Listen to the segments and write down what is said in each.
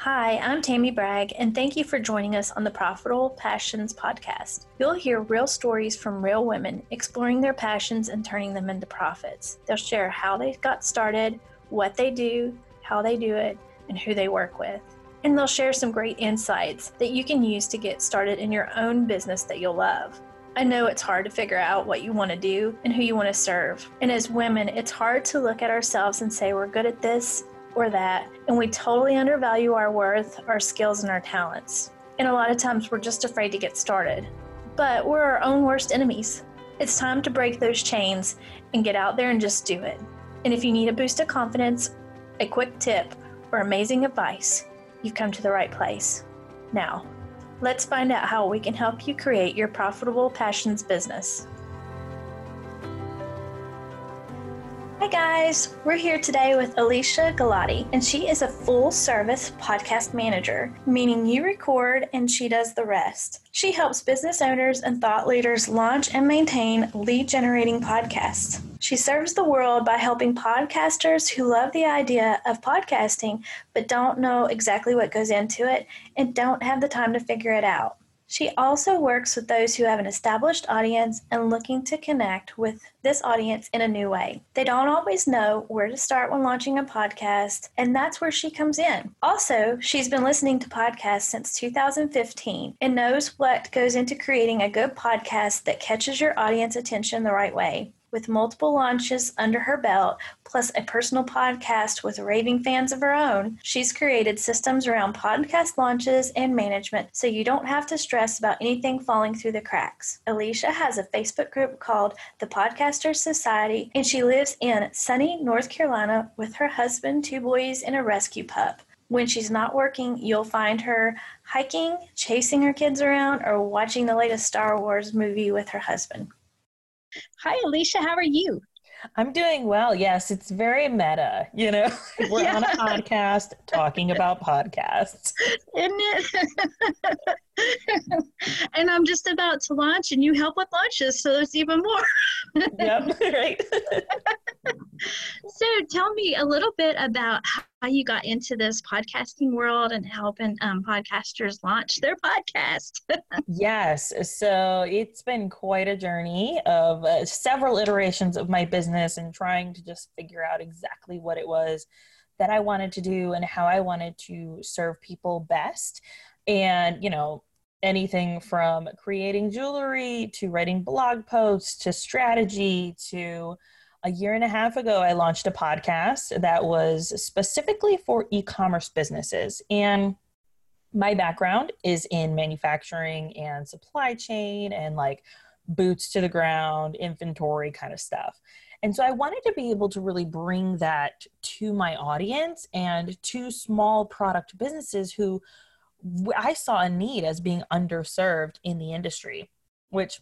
Hi, I'm Tammy Bragg, and thank you for joining us on the Profitable Passions podcast. You'll hear real stories from real women exploring their passions and turning them into profits. They'll share how they got started, what they do, how they do it, and who they work with. And they'll share some great insights that you can use to get started in your own business that you'll love. I know it's hard to figure out what you want to do and who you want to serve. And as women, it's hard to look at ourselves and say we're good at this or that, and we totally undervalue our worth, our skills, and our talents. And a lot of times we're just afraid to get started. But we're our own worst enemies. It's time to break those chains and get out there and just do it. And if you need a boost of confidence, a quick tip, or amazing advice, you've come to the right place. Now, let's find out how we can help you create your profitable passions business. Hi guys, we're here today with Alicia Galati, and she is a full service podcast manager, meaning you record and she does the rest. She helps business owners and thought leaders launch and maintain lead generating podcasts. She serves the world by helping podcasters who love the idea of podcasting but don't know exactly what goes into it and don't have the time to figure it out. She also works with those who have an established audience and looking to connect with this audience in a new way. They don't always know where to start when launching a podcast, and that's where she comes in. Also, she's been listening to podcasts since 2015 and knows what goes into creating a good podcast that catches your audience attention the right way with multiple launches under her belt, plus a personal podcast with raving fans of her own, she's created systems around podcast launches and management so you don't have to stress about anything falling through the cracks. Alicia has a Facebook group called the Podcasters Society, and she lives in sunny North Carolina with her husband, two boys, and a rescue pup. When she's not working, you'll find her hiking, chasing her kids around, or watching the latest Star Wars movie with her husband. Hi, Alicia. How are you? I'm doing well. Yes, it's very meta. You know, we're yeah. on a podcast talking about podcasts, isn't it? and I'm just about to launch, and you help with launches, so there's even more. yep, right. so, tell me a little bit about how you got into this podcasting world and helping um, podcasters launch their podcast. yes, so it's been quite a journey of uh, several iterations of my business and trying to just figure out exactly what it was that I wanted to do and how I wanted to serve people best. And, you know, anything from creating jewelry to writing blog posts to strategy to a year and a half ago, I launched a podcast that was specifically for e commerce businesses. And my background is in manufacturing and supply chain and like boots to the ground, inventory kind of stuff. And so I wanted to be able to really bring that to my audience and to small product businesses who I saw a need as being underserved in the industry, which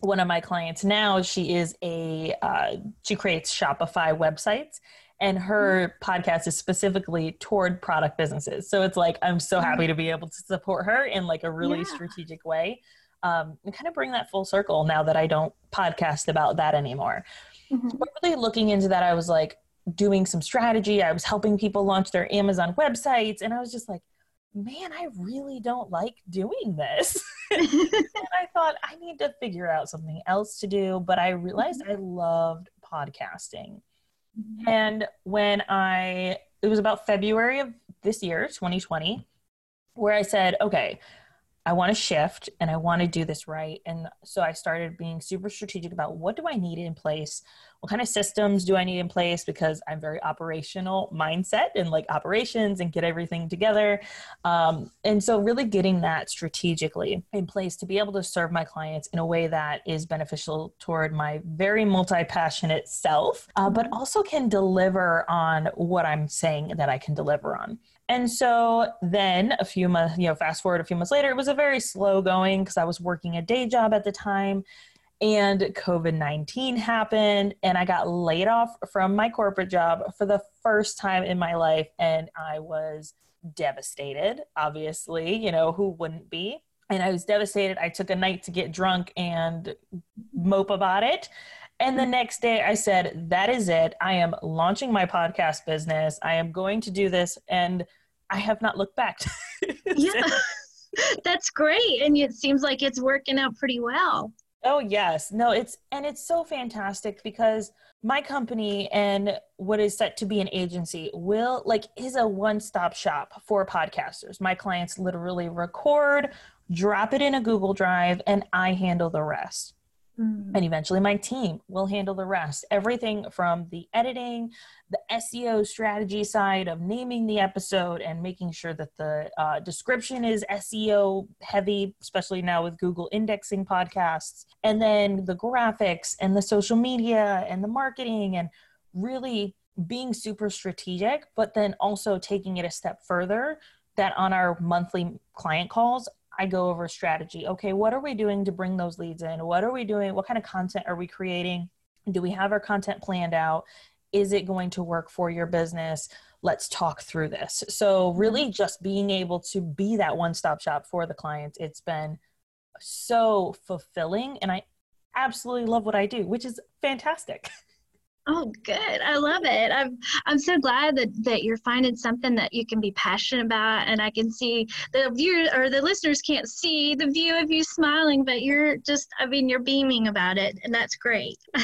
one of my clients now, she is a, uh, she creates Shopify websites and her mm-hmm. podcast is specifically toward product businesses. So it's like, I'm so happy to be able to support her in like a really yeah. strategic way. Um, and kind of bring that full circle now that I don't podcast about that anymore. Mm-hmm. But really looking into that, I was like doing some strategy. I was helping people launch their Amazon websites. And I was just like, man, I really don't like doing this. and I thought I need to figure out something else to do, but I realized I loved podcasting. Mm-hmm. And when I, it was about February of this year, 2020, where I said, okay, I want to shift and I want to do this right. And so I started being super strategic about what do I need in place? What kind of systems do I need in place? Because I'm very operational mindset and like operations and get everything together. Um, and so really getting that strategically in place to be able to serve my clients in a way that is beneficial toward my very multi-passionate self, uh, but mm-hmm. also can deliver on what I'm saying that I can deliver on. And so then a few months, you know, fast forward a few months later, it was a very slow going because I was working a day job at the time and COVID 19 happened and I got laid off from my corporate job for the first time in my life. And I was devastated, obviously, you know, who wouldn't be? And I was devastated. I took a night to get drunk and mope about it. And the next day I said, that is it. I am launching my podcast business. I am going to do this. And I have not looked back. yeah. That's great. And it seems like it's working out pretty well. Oh yes. No, it's and it's so fantastic because my company and what is set to be an agency will like is a one-stop shop for podcasters. My clients literally record, drop it in a Google Drive and I handle the rest. Mm. And eventually my team will handle the rest. Everything from the editing, the SEO strategy side of naming the episode and making sure that the uh, description is SEO heavy, especially now with Google indexing podcasts, and then the graphics and the social media and the marketing and really being super strategic, but then also taking it a step further that on our monthly client calls, I go over strategy. Okay, what are we doing to bring those leads in? What are we doing? What kind of content are we creating? Do we have our content planned out? Is it going to work for your business? Let's talk through this. So, really, mm-hmm. just being able to be that one stop shop for the clients, it's been so fulfilling. And I absolutely love what I do, which is fantastic. Oh, good. I love it. I'm I'm so glad that that you're finding something that you can be passionate about, and I can see the viewer or the listeners can't see the view of you smiling, but you're just I mean you're beaming about it, and that's great.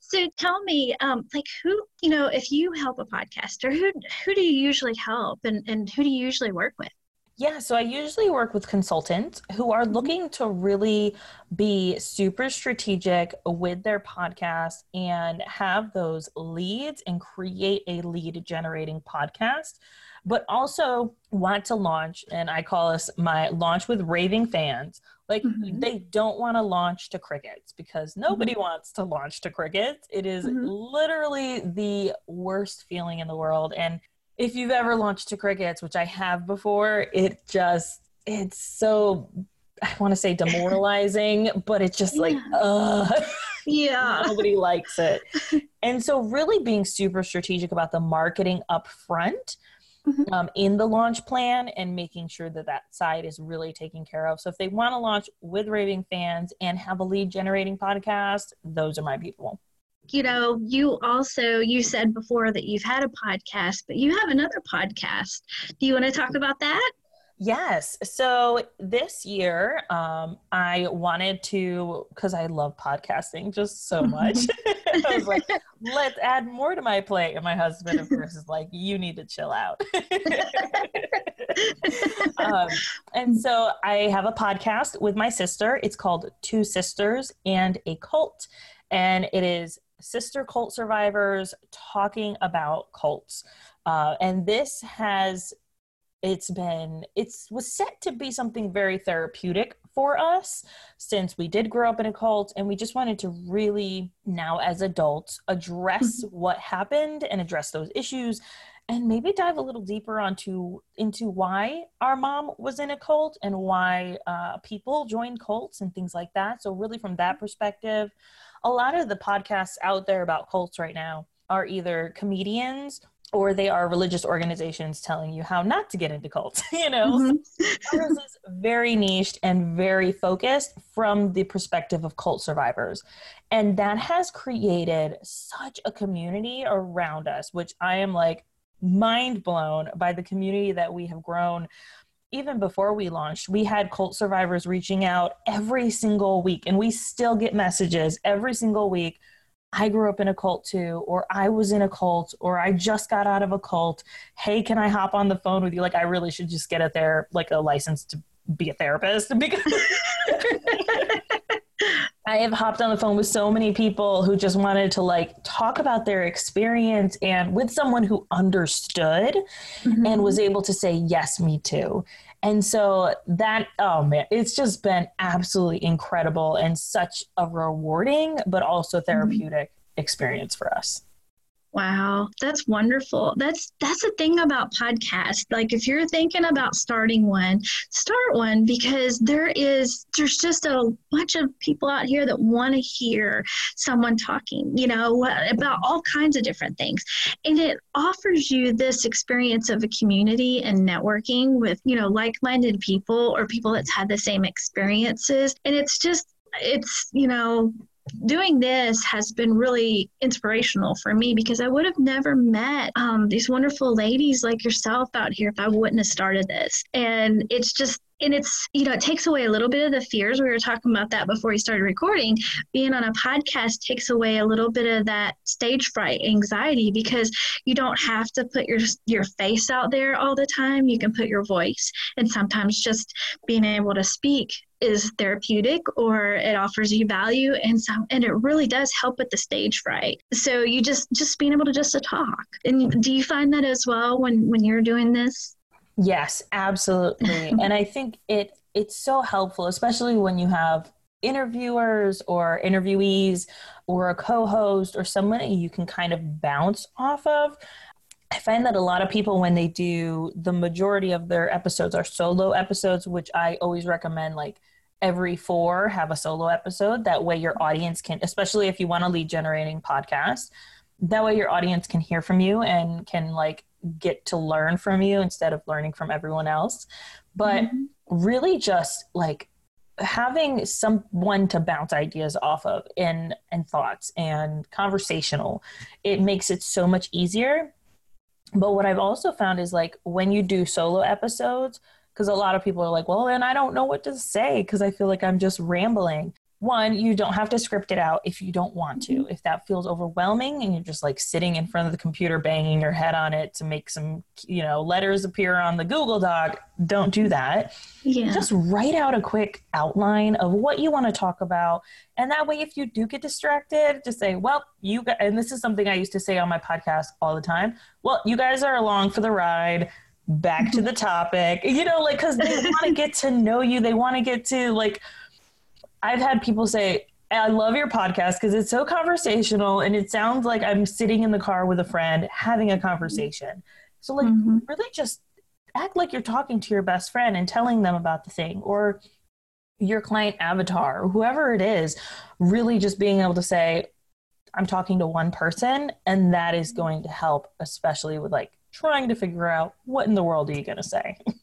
so tell me, um, like who you know, if you help a podcaster, who who do you usually help, and and who do you usually work with? Yeah, so I usually work with consultants who are mm-hmm. looking to really be super strategic with their podcast and have those leads and create a lead generating podcast, but also want to launch, and I call this my launch with raving fans. Like mm-hmm. they don't want to launch to crickets because nobody mm-hmm. wants to launch to crickets. It is mm-hmm. literally the worst feeling in the world. And if you've ever launched to crickets, which I have before, it just it's so I want to say demoralizing, but it's just yeah. like uh yeah nobody likes it. And so really being super strategic about the marketing up front mm-hmm. um, in the launch plan and making sure that that side is really taken care of. So if they want to launch with raving fans and have a lead generating podcast, those are my people you know, you also you said before that you've had a podcast, but you have another podcast. Do you want to talk about that? Yes. So this year, um, I wanted to, because I love podcasting just so much. I was like, let's add more to my plate. And my husband, of course, is like, you need to chill out. um, and so I have a podcast with my sister. It's called Two Sisters and a Cult. And it is sister cult survivors talking about cults. Uh, and this has it's been it's was set to be something very therapeutic for us since we did grow up in a cult and we just wanted to really now as adults address mm-hmm. what happened and address those issues and maybe dive a little deeper onto into why our mom was in a cult and why uh, people join cults and things like that so really from that perspective a lot of the podcasts out there about cults right now are either comedians or they are religious organizations telling you how not to get into cults you know mm-hmm. ours is very niched and very focused from the perspective of cult survivors and that has created such a community around us which i am like mind blown by the community that we have grown even before we launched, we had cult survivors reaching out every single week, and we still get messages every single week. I grew up in a cult too, or I was in a cult, or I just got out of a cult. Hey, can I hop on the phone with you? Like, I really should just get a there, like a license to be a therapist because I have hopped on the phone with so many people who just wanted to like talk about their experience and with someone who understood mm-hmm. and was able to say, Yes, me too. And so that, oh man, it's just been absolutely incredible and such a rewarding, but also mm-hmm. therapeutic mm-hmm. experience for us. Wow, that's wonderful. That's that's the thing about podcasts. Like if you're thinking about starting one, start one because there is there's just a bunch of people out here that want to hear someone talking, you know, about all kinds of different things. And it offers you this experience of a community and networking with, you know, like-minded people or people that's had the same experiences. And it's just it's, you know, doing this has been really inspirational for me because I would have never met um, these wonderful ladies like yourself out here if I wouldn't have started this. And it's just and it's you know it takes away a little bit of the fears. We were talking about that before we started recording. Being on a podcast takes away a little bit of that stage fright anxiety because you don't have to put your your face out there all the time. You can put your voice. And sometimes just being able to speak is therapeutic or it offers you value. And so and it really does help with the stage fright. So you just just being able to just to talk. And do you find that as well when when you're doing this Yes, absolutely. and I think it it's so helpful, especially when you have interviewers or interviewees or a co-host or somebody you can kind of bounce off of. I find that a lot of people when they do the majority of their episodes are solo episodes, which I always recommend like every four have a solo episode. That way your audience can, especially if you want a lead generating podcast, that way your audience can hear from you and can like get to learn from you instead of learning from everyone else. But mm-hmm. really just like having someone to bounce ideas off of and and thoughts and conversational it makes it so much easier but what i've also found is like when you do solo episodes because a lot of people are like well and i don't know what to say because i feel like i'm just rambling one, you don't have to script it out if you don't want to. Mm-hmm. If that feels overwhelming and you're just like sitting in front of the computer banging your head on it to make some, you know, letters appear on the Google Doc, don't do that. Yeah. Just write out a quick outline of what you want to talk about. And that way, if you do get distracted, just say, well, you guys, and this is something I used to say on my podcast all the time. Well, you guys are along for the ride back to the topic you know like because they want to get to know you they want to get to like I've had people say, I love your podcast because it's so conversational and it sounds like I'm sitting in the car with a friend having a conversation. So, like, mm-hmm. really just act like you're talking to your best friend and telling them about the thing or your client avatar or whoever it is, really just being able to say, I'm talking to one person, and that is going to help, especially with like trying to figure out what in the world are you going to say.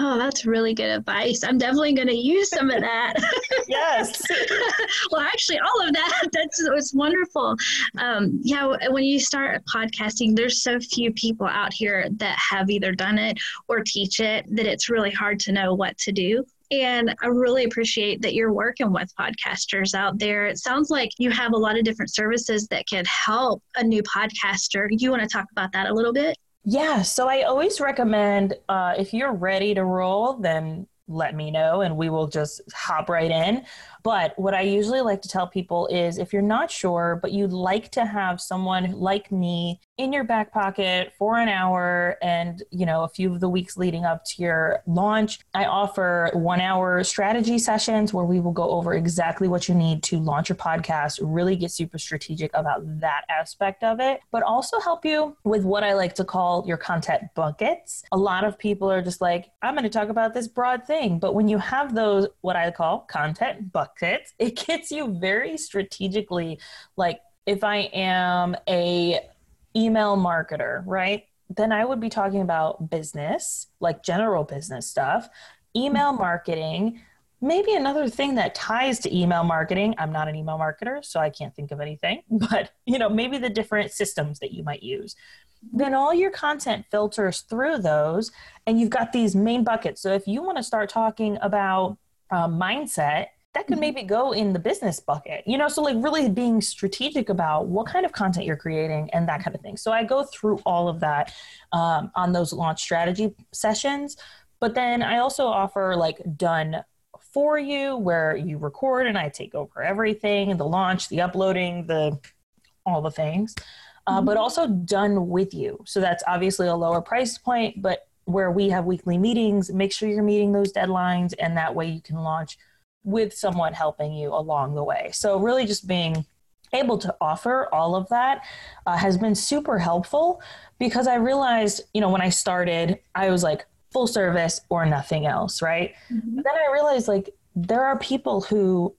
Oh, that's really good advice. I'm definitely going to use some of that. yes. well, actually, all of that. That's it's wonderful. Um, yeah, when you start podcasting, there's so few people out here that have either done it or teach it that it's really hard to know what to do. And I really appreciate that you're working with podcasters out there. It sounds like you have a lot of different services that can help a new podcaster. You want to talk about that a little bit? Yeah, so I always recommend uh, if you're ready to roll, then let me know and we will just hop right in. But what I usually like to tell people is if you're not sure, but you'd like to have someone like me in your back pocket for an hour and, you know, a few of the weeks leading up to your launch, I offer one hour strategy sessions where we will go over exactly what you need to launch your podcast, really get super strategic about that aspect of it, but also help you with what I like to call your content buckets. A lot of people are just like, I'm going to talk about this broad thing. But when you have those, what I call content buckets, pockets. It gets you very strategically like if I am a email marketer, right? Then I would be talking about business, like general business stuff, email marketing, maybe another thing that ties to email marketing. I'm not an email marketer, so I can't think of anything, but you know, maybe the different systems that you might use. Then all your content filters through those and you've got these main buckets. So if you want to start talking about uh, mindset, that could mm-hmm. maybe go in the business bucket you know so like really being strategic about what kind of content you're creating and that kind of thing so i go through all of that um, on those launch strategy sessions but then i also offer like done for you where you record and i take over everything the launch the uploading the all the things uh, mm-hmm. but also done with you so that's obviously a lower price point but where we have weekly meetings make sure you're meeting those deadlines and that way you can launch with someone helping you along the way. So, really, just being able to offer all of that uh, has been super helpful because I realized, you know, when I started, I was like full service or nothing else, right? Mm-hmm. But then I realized, like, there are people who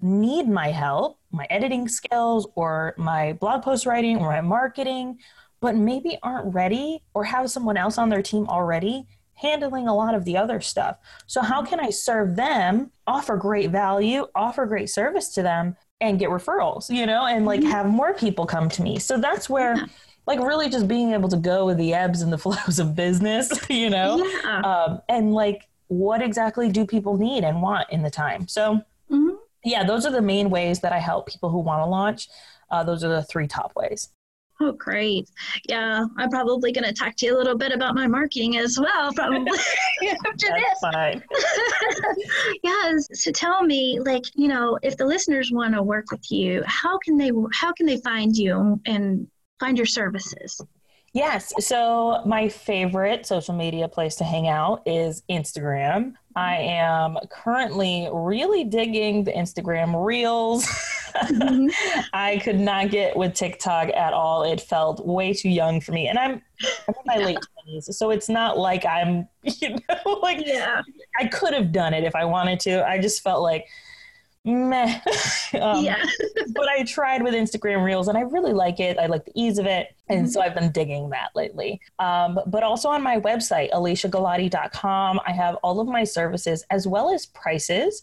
need my help, my editing skills, or my blog post writing, or my marketing, but maybe aren't ready or have someone else on their team already handling a lot of the other stuff. So, how can I serve them, offer great value, offer great service to them, and get referrals, you know, and like mm-hmm. have more people come to me. So that's where yeah. like really just being able to go with the ebbs and the flows of business, you know, yeah. um, and like what exactly do people need and want in the time. So mm-hmm. yeah, those are the main ways that I help people who want to launch. Uh, those are the three top ways. Oh, great. Yeah, I'm probably going to talk to you a little bit about my marketing as well, probably after That's this. Fine. yes. So tell me, like, you know, if the listeners want to work with you, how can they how can they find you and find your services? Yes. So my favorite social media place to hang out is Instagram. I am currently really digging the Instagram reels. Mm-hmm. I could not get with TikTok at all. It felt way too young for me. And I'm, I'm in my yeah. late 20s. So it's not like I'm, you know, like yeah. I could have done it if I wanted to. I just felt like meh. um, yeah. but I tried with Instagram Reels and I really like it. I like the ease of it. And mm-hmm. so I've been digging that lately. Um, but also on my website, aliciagalati.com, I have all of my services as well as prices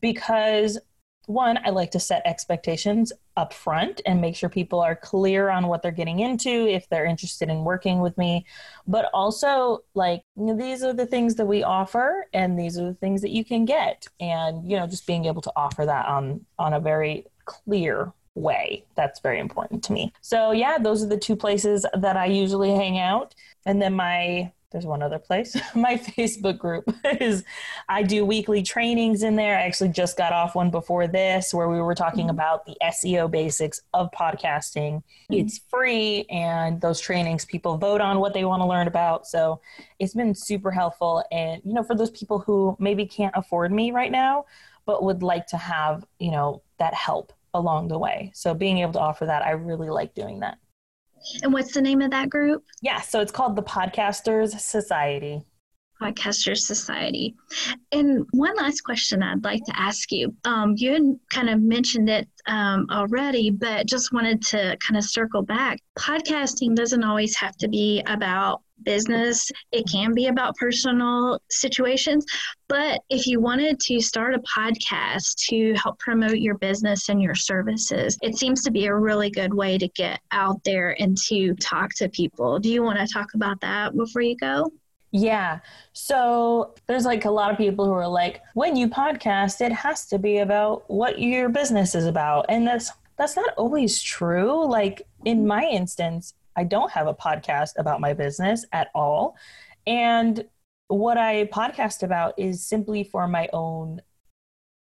because one, I like to set expectations up front and make sure people are clear on what they're getting into if they're interested in working with me. But also, like, you know, these are the things that we offer and these are the things that you can get. And, you know, just being able to offer that on on a very clear way. That's very important to me. So, yeah, those are the two places that I usually hang out. And then my there's one other place. My Facebook group is I do weekly trainings in there. I actually just got off one before this where we were talking mm-hmm. about the SEO basics of podcasting. Mm-hmm. It's free and those trainings people vote on what they want to learn about. So it's been super helpful and you know for those people who maybe can't afford me right now but would like to have, you know, that help along the way. So being able to offer that, I really like doing that. And what's the name of that group? Yeah, so it's called the Podcasters Society. Podcasters Society. And one last question I'd like to ask you. Um, you had kind of mentioned it um, already, but just wanted to kind of circle back. Podcasting doesn't always have to be about business, it can be about personal situations. But if you wanted to start a podcast to help promote your business and your services, it seems to be a really good way to get out there and to talk to people. Do you want to talk about that before you go? Yeah. So there's like a lot of people who are like, when you podcast, it has to be about what your business is about. And that's that's not always true. Like in mm-hmm. my instance, I don't have a podcast about my business at all. And what I podcast about is simply for my own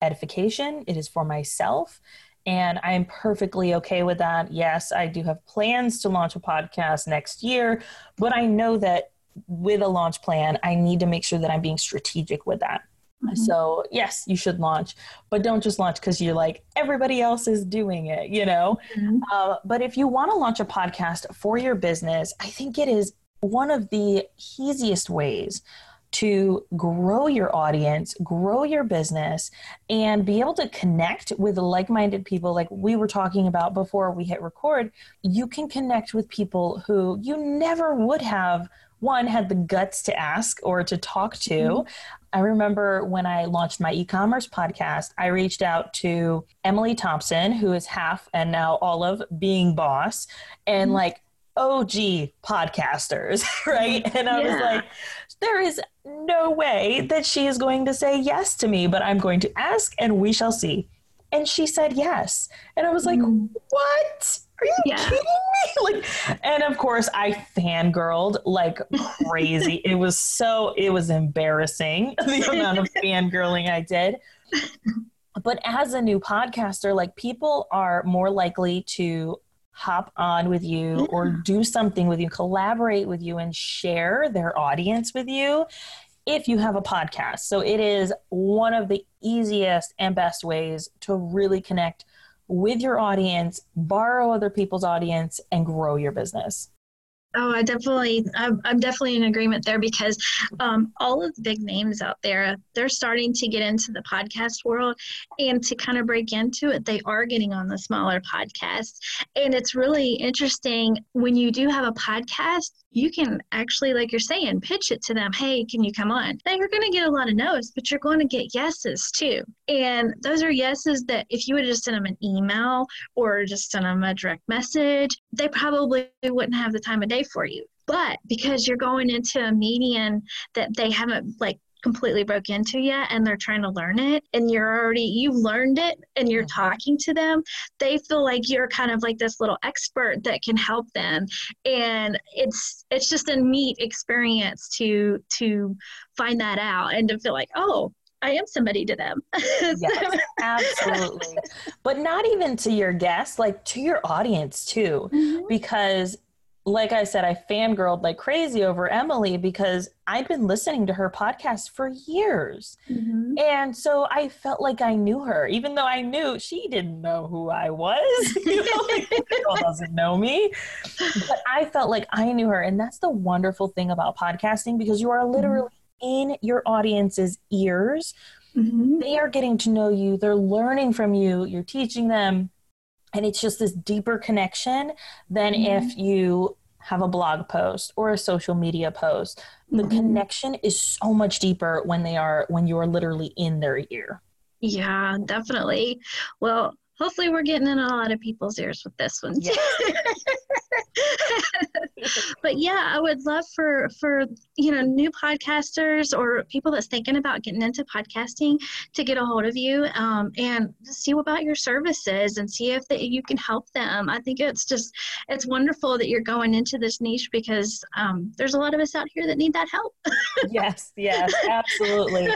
edification, it is for myself. And I am perfectly okay with that. Yes, I do have plans to launch a podcast next year, but I know that with a launch plan, I need to make sure that I'm being strategic with that. Mm-hmm. So, yes, you should launch, but don't just launch because you're like, everybody else is doing it, you know? Mm-hmm. Uh, but if you want to launch a podcast for your business, I think it is one of the easiest ways to grow your audience, grow your business, and be able to connect with like minded people, like we were talking about before we hit record. You can connect with people who you never would have one had the guts to ask or to talk to. Mm-hmm. I remember when I launched my e commerce podcast, I reached out to Emily Thompson, who is half and now all of Being Boss, and mm-hmm. like OG podcasters, right? And I yeah. was like, there is no way that she is going to say yes to me, but I'm going to ask and we shall see. And she said yes. And I was like, mm. what? Are you yeah. kidding me? Like, and of course, I fangirled like crazy. it was so, it was embarrassing the amount of fangirling I did. But as a new podcaster, like people are more likely to hop on with you yeah. or do something with you, collaborate with you, and share their audience with you if you have a podcast. So it is one of the easiest and best ways to really connect with your audience, borrow other people's audience, and grow your business. Oh, I definitely, I'm, definitely in agreement there because um, all of the big names out there, they're starting to get into the podcast world and to kind of break into it, they are getting on the smaller podcasts. And it's really interesting when you do have a podcast, you can actually, like you're saying, pitch it to them. Hey, can you come on? Now you're going to get a lot of no's, but you're going to get yeses too. And those are yeses that if you would just send them an email or just send them a direct message, they probably wouldn't have the time of day for you. But because you're going into a median that they haven't like completely broke into yet and they're trying to learn it and you're already you've learned it and you're mm-hmm. talking to them they feel like you're kind of like this little expert that can help them and it's it's just a neat experience to to find that out and to feel like oh I am somebody to them. yes, absolutely. But not even to your guests, like to your audience too. Mm-hmm. Because like I said, I fangirled like crazy over Emily because I'd been listening to her podcast for years. Mm-hmm. And so I felt like I knew her, even though I knew she didn't know who I was. you know, like, girl doesn't know me. But I felt like I knew her. And that's the wonderful thing about podcasting because you are mm-hmm. literally mm-hmm. in your audience's ears. Mm-hmm. They are getting to know you, they're learning from you, you're teaching them and it's just this deeper connection than mm-hmm. if you have a blog post or a social media post the mm-hmm. connection is so much deeper when they are when you are literally in their ear yeah definitely well hopefully we're getting in a lot of people's ears with this one yeah. but yeah i would love for for you know new podcasters or people that's thinking about getting into podcasting to get a hold of you um, and see about your services and see if that you can help them. I think it's just it's wonderful that you're going into this niche because um, there's a lot of us out here that need that help. Yes yes absolutely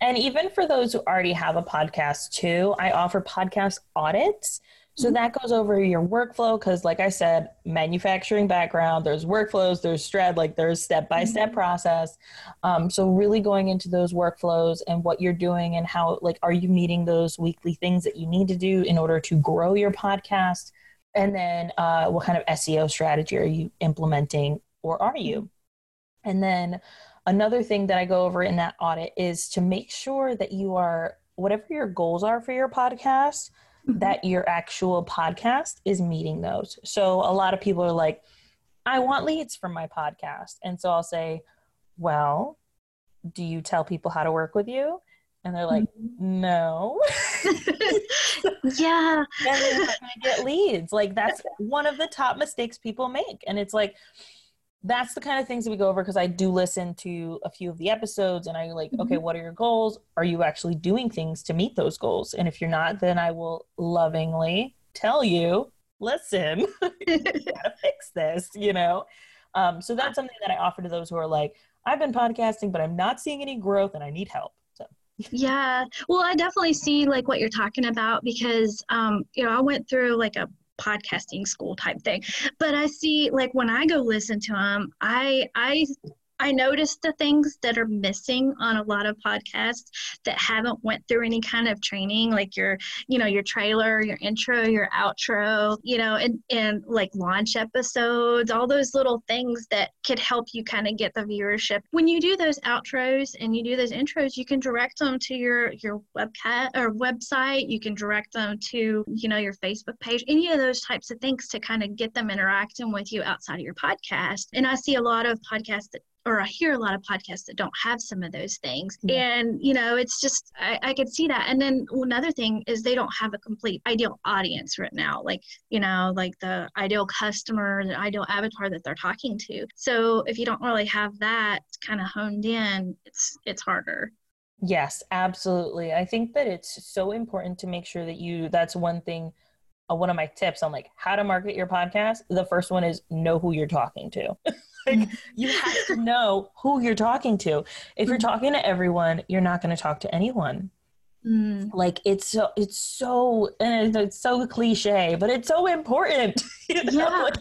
and even for those who already have a podcast too, I offer podcast audits. So mm-hmm. that goes over your workflow because, like I said, manufacturing background, there's workflows, there's strat, like there's step by step process. Um, so really going into those workflows and what you're doing and how, like, are you meeting those weekly things that you need to do in order to grow your podcast? And then uh, what kind of SEO strategy are you implementing or are you? And then Another thing that I go over in that audit is to make sure that you are, whatever your goals are for your podcast, mm-hmm. that your actual podcast is meeting those. So a lot of people are like, I want leads from my podcast. And so I'll say, well, do you tell people how to work with you? And they're like, mm-hmm. no. yeah. and they're not going to get leads. Like, that's one of the top mistakes people make. And it's like, that's the kind of things that we go over because I do listen to a few of the episodes and I like, mm-hmm. okay, what are your goals? Are you actually doing things to meet those goals? And if you're not, then I will lovingly tell you, listen, you gotta fix this, you know? Um, so that's something that I offer to those who are like, I've been podcasting, but I'm not seeing any growth and I need help. So yeah. Well, I definitely see like what you're talking about because um, you know, I went through like a podcasting school type thing. But i see like when i go listen to them i i I noticed the things that are missing on a lot of podcasts that haven't went through any kind of training, like your, you know, your trailer, your intro, your outro, you know, and, and like launch episodes, all those little things that could help you kind of get the viewership. When you do those outros and you do those intros, you can direct them to your your webcat or website. You can direct them to, you know, your Facebook page, any of those types of things to kind of get them interacting with you outside of your podcast. And I see a lot of podcasts that or I hear a lot of podcasts that don't have some of those things. Yeah. And, you know, it's just, I, I could see that. And then another thing is they don't have a complete ideal audience right now, like, you know, like the ideal customer, the ideal avatar that they're talking to. So if you don't really have that kind of honed in, it's, it's harder. Yes, absolutely. I think that it's so important to make sure that you, that's one thing uh, one of my tips on like how to market your podcast the first one is know who you're talking to like you have to know who you're talking to. If you're talking to everyone, you're not going to talk to anyone. Mm. Like it's so it's so and it's so cliche, but it's so important. You know? Yeah. Like,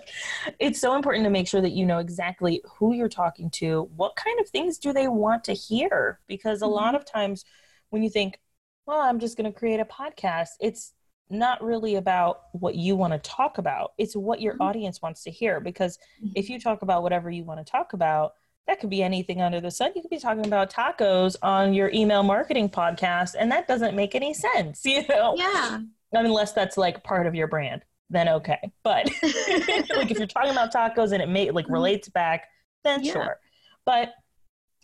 it's so important to make sure that you know exactly who you're talking to, what kind of things do they want to hear? Because a mm-hmm. lot of times when you think, well, I'm just going to create a podcast, it's not really about what you want to talk about. It's what your mm-hmm. audience wants to hear. Because mm-hmm. if you talk about whatever you want to talk about, that could be anything under the sun. You could be talking about tacos on your email marketing podcast, and that doesn't make any sense, you know? Yeah. Unless that's like part of your brand, then okay. But like if you're talking about tacos and it may like mm-hmm. relates back then Yeah. sure. But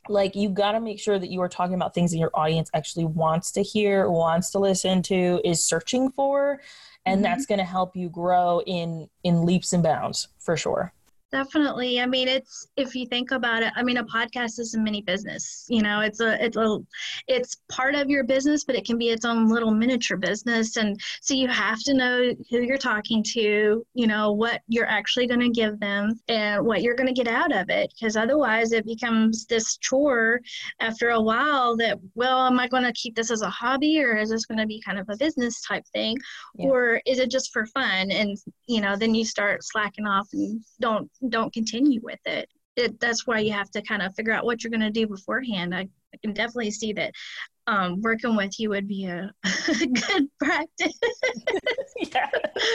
like you got to make sure that you are talking about things that your audience actually wants to hear, wants to listen to, is searching for, and Mhm. that's going to help you grow in in leaps and bounds for sure. Definitely. I mean, it's if you think about it. I mean, a podcast is a mini business. You know, it's a it's a it's part of your business, but it can be its own little miniature business. And so you have to know who you're talking to. You know what you're actually going to give them and what you're going to get out of it. Because otherwise, it becomes this chore after a while. That well, am I going to keep this as a hobby or is this going to be kind of a business type thing, Yeah. or is it just for fun? And you know, then you start slacking off and don't don't continue with it. it that's why you have to kind of figure out what you're going to do beforehand. I, I can definitely see that um, working with you would be a, good practice. yeah.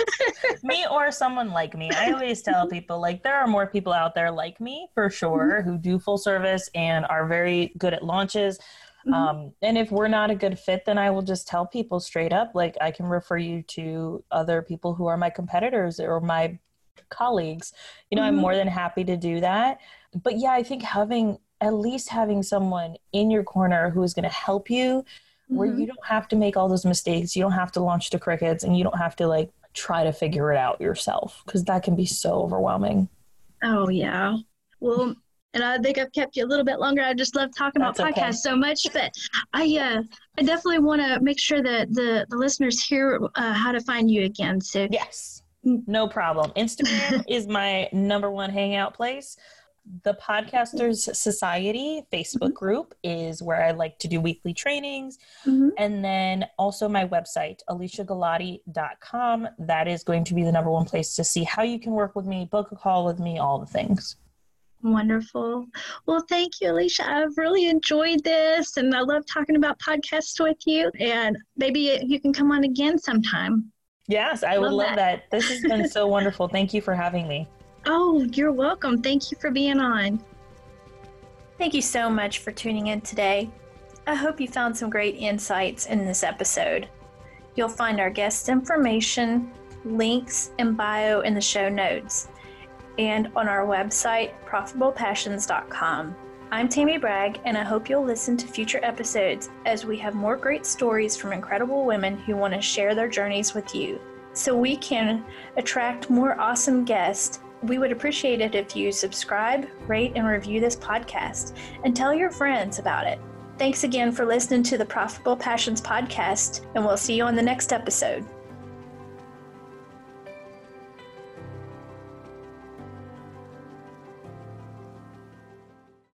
me or someone like me. I always tell people like there are more people out there like me for sure who do full service and are very good at launches. Mhm. Um, and if we're not a good fit, then I will just tell people straight up, like I can refer you to other people who are my competitors or my colleagues. You know, I'm Mhm. more than happy to do that. But yeah, I think having at least having someone in your corner who is going to help you where Mhm. you don't have to make all those mistakes. You don't have to launch the crickets and you don't have to like try to figure it out yourself because that can be so overwhelming. Oh yeah. Well, and I think I've kept you a little bit longer. I just love talking That's about okay. podcasts so much, but I uh, I definitely want to make sure that the the listeners hear uh, how to find you again. So Yes. No problem. Instagram is my number one hangout place. The Podcasters Society Facebook group is where I like to do weekly trainings. Mhm. And then also my website, aliciagalati.com. That is going to be the number one place to see how you can work with me, book a call with me, all the things. Wonderful. Well, thank you, Alicia. I've really enjoyed this, and I love talking about podcasts with you. And maybe you can come on again sometime. Yes, I would Love love that. This has been so wonderful. Thank you for having me. Oh, you're welcome. Thank you for being on. Thank you so much for tuning in today. I hope you found some great insights in this episode. You'll find our guest information, links, and bio in the show notes and on our website, profitablepassions.com. I'm Tammy Bragg, and I hope you'll listen to future episodes as we have more great stories from incredible women who want to share their journeys with you. So we can attract more awesome guests we would appreciate it if you subscribe, rate, and review this podcast and tell your friends about it. Thanks again for listening to the Profitable Passions podcast, and we'll see you on the next episode.